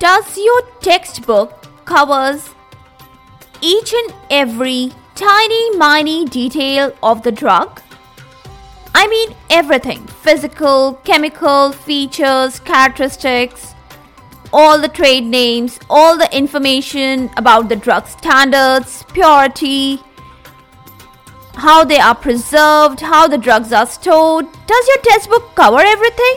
Does your textbook covers each and every tiny miny detail of the drug? I mean everything physical, chemical, features, characteristics, all the trade names, all the information about the drug standards, purity, how they are preserved, how the drugs are stored. Does your textbook cover everything?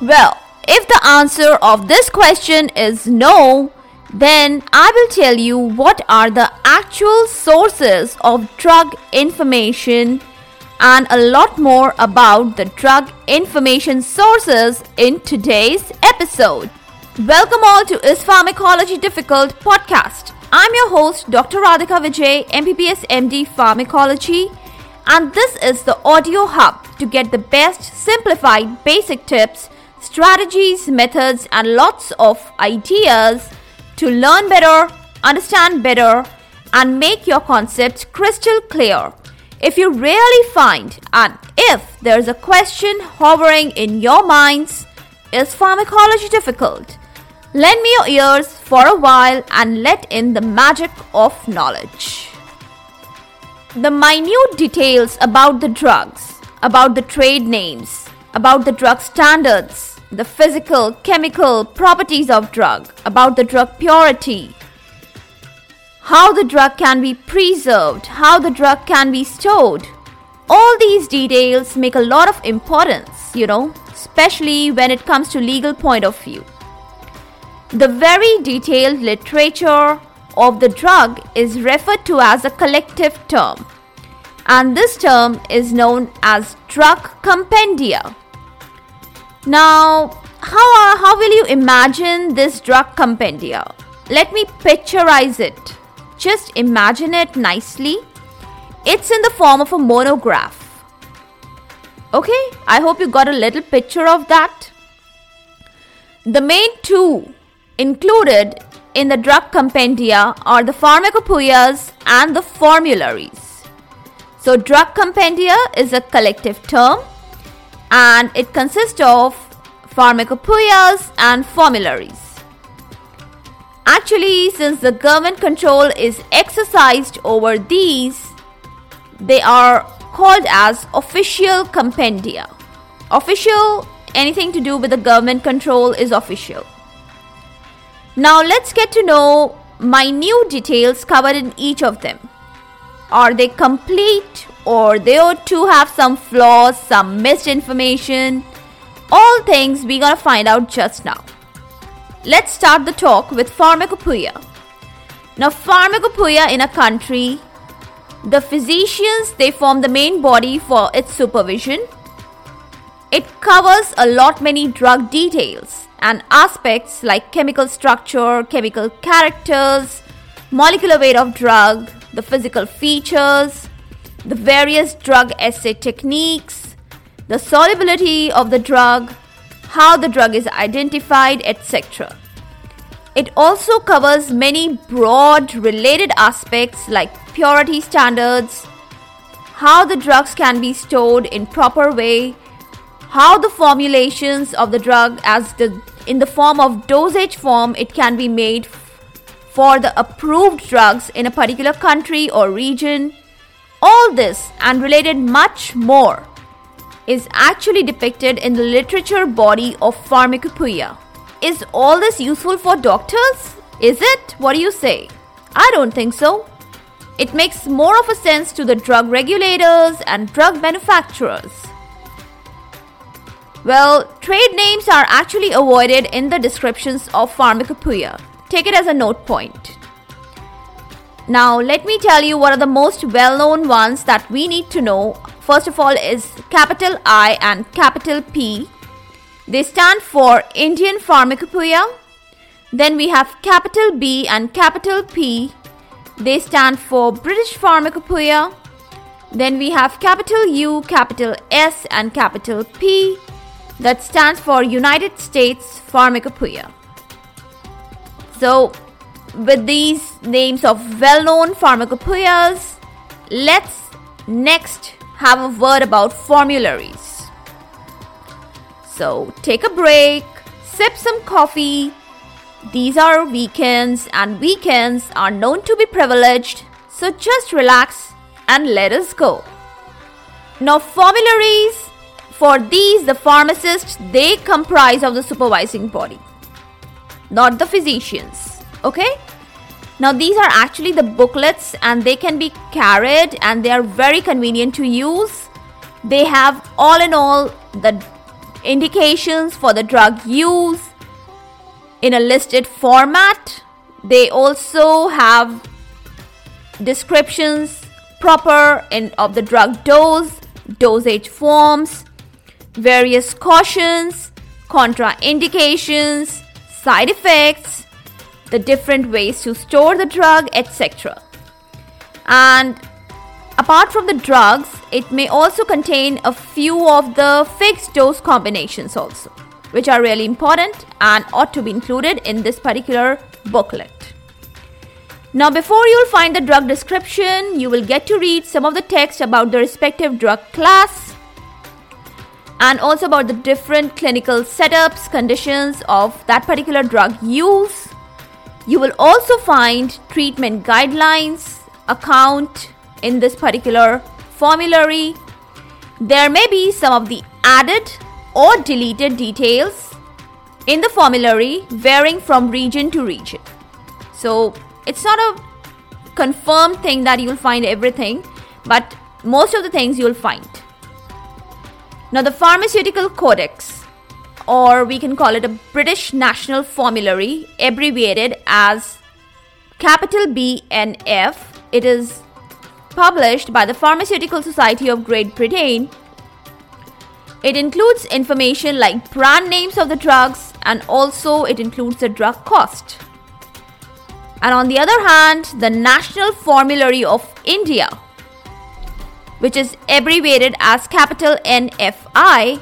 Well, if the answer of this question is no, then I will tell you what are the actual sources of drug information and a lot more about the drug information sources in today's episode. Welcome all to Is Pharmacology Difficult podcast. I'm your host, Dr. Radhika Vijay, MBBS MD Pharmacology, and this is the audio hub to get the best simplified basic tips, strategies, methods, and lots of ideas to learn better, understand better, and make your concepts crystal clear if you really find and if there's a question hovering in your minds, is pharmacology difficult? Lend me your ears for a while and let in the magic of knowledge. The minute details about the drugs, about the trade names, about the drug standards, the physical, chemical properties of drug, about the drug purity, how the drug can be preserved, how the drug can be stored. All these details make a lot of importance, you know, especially when it comes to legal point of view. The very detailed literature of the drug is referred to as a collective term, and this term is known as drug compendia. Now, how, uh, how will you imagine this drug compendia? Let me picturize it. Just imagine it nicely. It's in the form of a monograph. Okay, I hope you got a little picture of that. The main two included in the drug compendia are the pharmacopoeias and the formularies. So, drug compendia is a collective term and it consists of pharmacopoeias and formularies. Actually, since the government control is exercised over these, they are called as official compendia. Official, anything to do with the government control is official. Now let's get to know minute details covered in each of them. Are they complete or they ought to have some flaws, some misinformation, information? All things we're gonna find out just now. Let's start the talk with pharmacopoeia. Now, pharmacopoeia in a country, the physicians they form the main body for its supervision. It covers a lot many drug details and aspects like chemical structure, chemical characters, molecular weight of drug, the physical features, the various drug assay techniques, the solubility of the drug, how the drug is identified, etc. It also covers many broad related aspects like purity standards, how the drugs can be stored in proper way, how the formulations of the drug as the in the form of dosage form it can be made for the approved drugs in a particular country or region. All this and related much more is actually depicted in the literature body of Pharmacopoeia. Is all this useful for doctors? Is it? What do you say? I don't think so. It makes more of a sense to the drug regulators and drug manufacturers. Well, trade names are actually avoided in the descriptions of Pharmacopoeia. Take it as a note point. Now, let me tell you what are the most well known ones that we need to know first of all is capital I and capital P. They stand for Indian Pharmacopoeia. Then we have capital B and capital P. They stand for British Pharmacopoeia. Then we have capital U, capital S, and capital P. That stands for United States Pharmacopoeia. So, with these names of well known pharmacopoeias, let's next have a word about formularies. So take a break, sip some coffee, These are weekends, and weekends are known to be privileged, so just relax and let us go. Now, formularies for these, the pharmacists, they comprise of the supervising body, not the physicians. Okay? Now, these are actually the booklets and they can be carried and they are very convenient to use. They have all in all the indications for the drug use in a listed format. They also have descriptions proper in of the drug dose, dosage forms, various cautions, contraindications, side effects, the different ways to store the drug, etc. And apart from the drugs, it may also contain a few of the fixed dose combinations also, which are really important and ought to be included in this particular booklet. Now, before you'll find the drug description, you will get to read some of the text about the respective drug class and also about the different clinical setups, conditions of that particular drug use you will also find treatment guidelines account in this particular formulary. There may be some of the added or deleted details in the formulary varying from region to region. So it's not a confirmed thing that you'll find everything, but most of the things you'll find. Now, the Pharmaceutical Codex or we can call it a British National Formulary, abbreviated as capital B and F. It is published by the Pharmaceutical Society of Great Britain. It includes information like brand names of the drugs and also it includes the drug cost. And on the other hand, the National Formulary of India, which is abbreviated as capital NFI,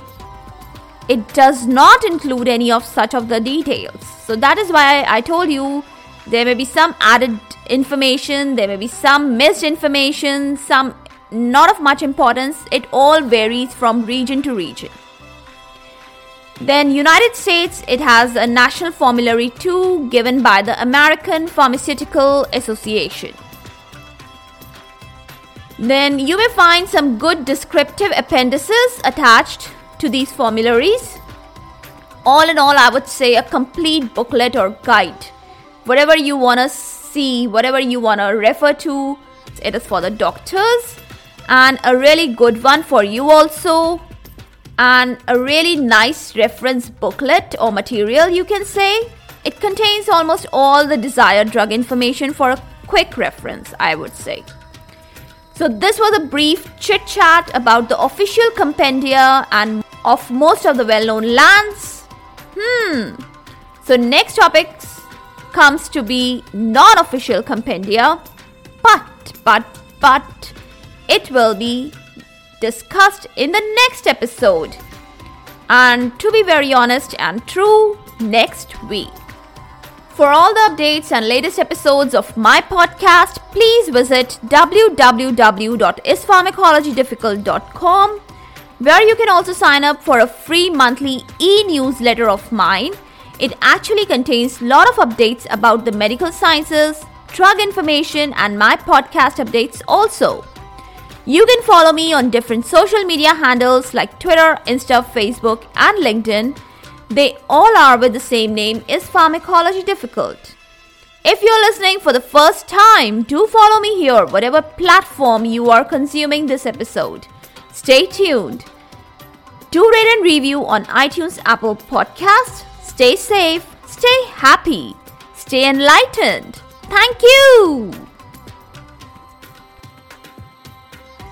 it does not include any of such of the details. So that is why I told you there may be some added information, there may be some missed information, some not of much importance. It all varies from region to region. Then United States it has a national formulary too given by the American Pharmaceutical Association. Then you may find some good descriptive appendices attached to these formularies. All in all, I would say a complete booklet or guide. Whatever you want to see, whatever you want to refer to, it is for the doctors and a really good one for you also and a really nice reference booklet or material you can say it contains almost all the desired drug information for a quick reference i would say so this was a brief chit chat about the official compendia and of most of the well-known lands. Hmm. So next topic comes to be non-official compendia, but but but it will be discussed in the next episode. And to be very honest and true, next week. For all the updates and latest episodes of my podcast, please visit www.ispharmacologydifficult.com where you can also sign up for a free monthly e-newsletter of mine. It actually contains a lot of updates about the medical sciences, drug information and my podcast updates also. You can follow me on different social media handles like Twitter, Insta, Facebook and LinkedIn. They all are with the same name is Pharmacology Difficult. If you're listening for the first time, do follow me here, whatever platform you are consuming this episode. Stay tuned. Do rate and review on iTunes Apple Podcast. Stay safe, stay happy, stay enlightened. Thank you.